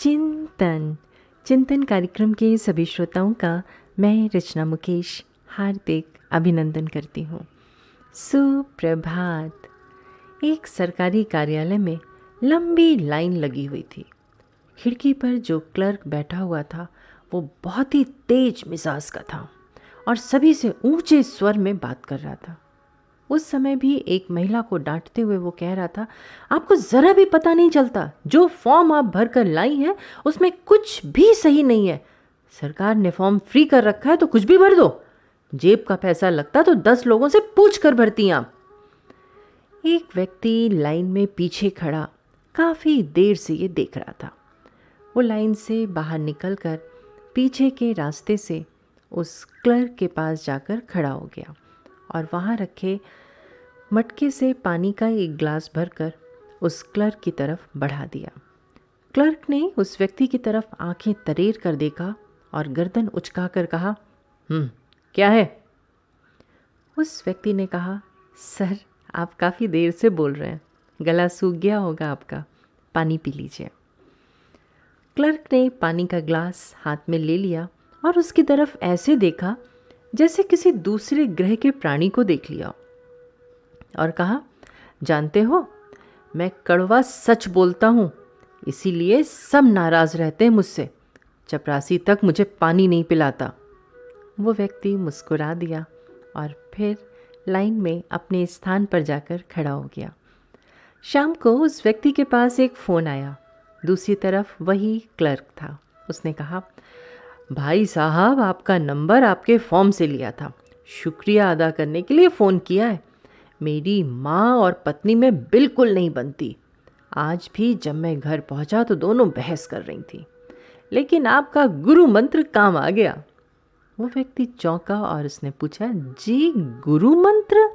चिंतन। चिंतन कार्यक्रम के सभी श्रोताओं का मैं रचना मुकेश हार्दिक अभिनंदन करती हूँ। सुप्रभात। एक सरकारी कार्यालय में लंबी लाइन लगी हुई थी। खिड़की पर जो क्लर्क बैठा हुआ था, वो बहुत ही तेज मिजाज का था और सभी से ऊँचे स्वर में बात कर रहा था। उस समय भी एक महिला को डांटते हुए वो कह रहा था, आपको ज़रा भी पता नहीं चलता, जो फॉर्म आप भर कर लाई हैं, उसमें कुछ भी सही नहीं है। सरकार ने फॉर्म फ्री कर रखा है तो कुछ भी भर दो। जेब का पैसा लगता तो दस लोगों से पूछ कर भरती आप। एक व्यक्ति लाइन में पीछे खड़ा, काफ़ी देर से ये देख रहा था। वो लाइन से बाहर निकलकर पीछे के रास्ते से उस क्लर्क के पास जाकर खड़ा हो गया और वहाँ रखे मटके से पानी का एक ग्लास भरकर उस क्लर्क की तरफ़ बढ़ा दिया। क्लर्क ने उस व्यक्ति की तरफ़ आँखें तरेर कर देखा और गर्दन उचका कर कहा हम्म क्या है? उस व्यक्ति ने कहा, सर, आप काफ़ी देर से बोल रहे हैं। गला सूख गया होगा आपका। पानी पी लीजिए। क्लर्क ने पानी का ग्लास हाथ में ले लिया और उसकी तरफ़ ऐसे देखा जैसे किसी दूसरे ग्रह के प्राणी को देख लिया। और कहा, जानते हो, मैं कड़वा सच बोलता हूँ, इसीलिए सब नाराज़ रहते हैं मुझसे। चपरासी तक मुझे पानी नहीं पिलाता। वो व्यक्ति मुस्कुरा दिया और फिर लाइन में अपने स्थान पर जाकर खड़ा हो गया। शाम को उस व्यक्ति के पास एक फ़ोन आया। दूसरी तरफ़ वही क्लर्क था। उसने कहा, भाई साहब, आपका नंबर आपके फॉर्म से लिया था। शुक्रिया अदा करने के लिए फ़ोन किया है। मेरी माँ और पत्नी में बिल्कुल नहीं बनती। आज भी जब मैं घर पहुँचा तो दोनों बहस कर रही थी। लेकिन आपका गुरु मंत्र काम आ गया। वो व्यक्ति चौंका और उसने पूछा, जी, गुरु मंत्र?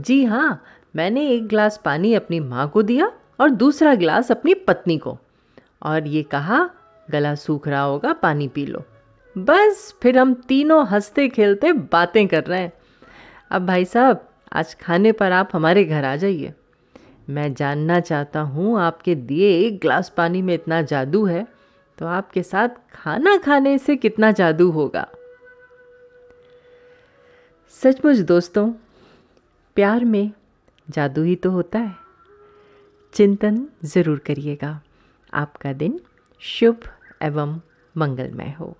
जी हाँ मैंने एक गिलास पानी अपनी माँ को दिया और दूसरा गिलास अपनी पत्नी को। और ये कहा, गला सूख रहा होगा, पानी पी लो। बस फिर हम तीनों हँसते खेलते बातें कर रहे हैं। अब भाई साहब आज खाने पर आप हमारे घर आ जाइए। मैं जानना चाहता हूँ आपके दिए एक गिलास पानी में इतना जादू है तो आपके साथ खाना खाने से कितना जादू होगा? सचमुच दोस्तों, प्यार में जादू ही तो होता है। चिंतन ज़रूर करिएगा। आपका दिन शुभ एवं मंगलमय हो।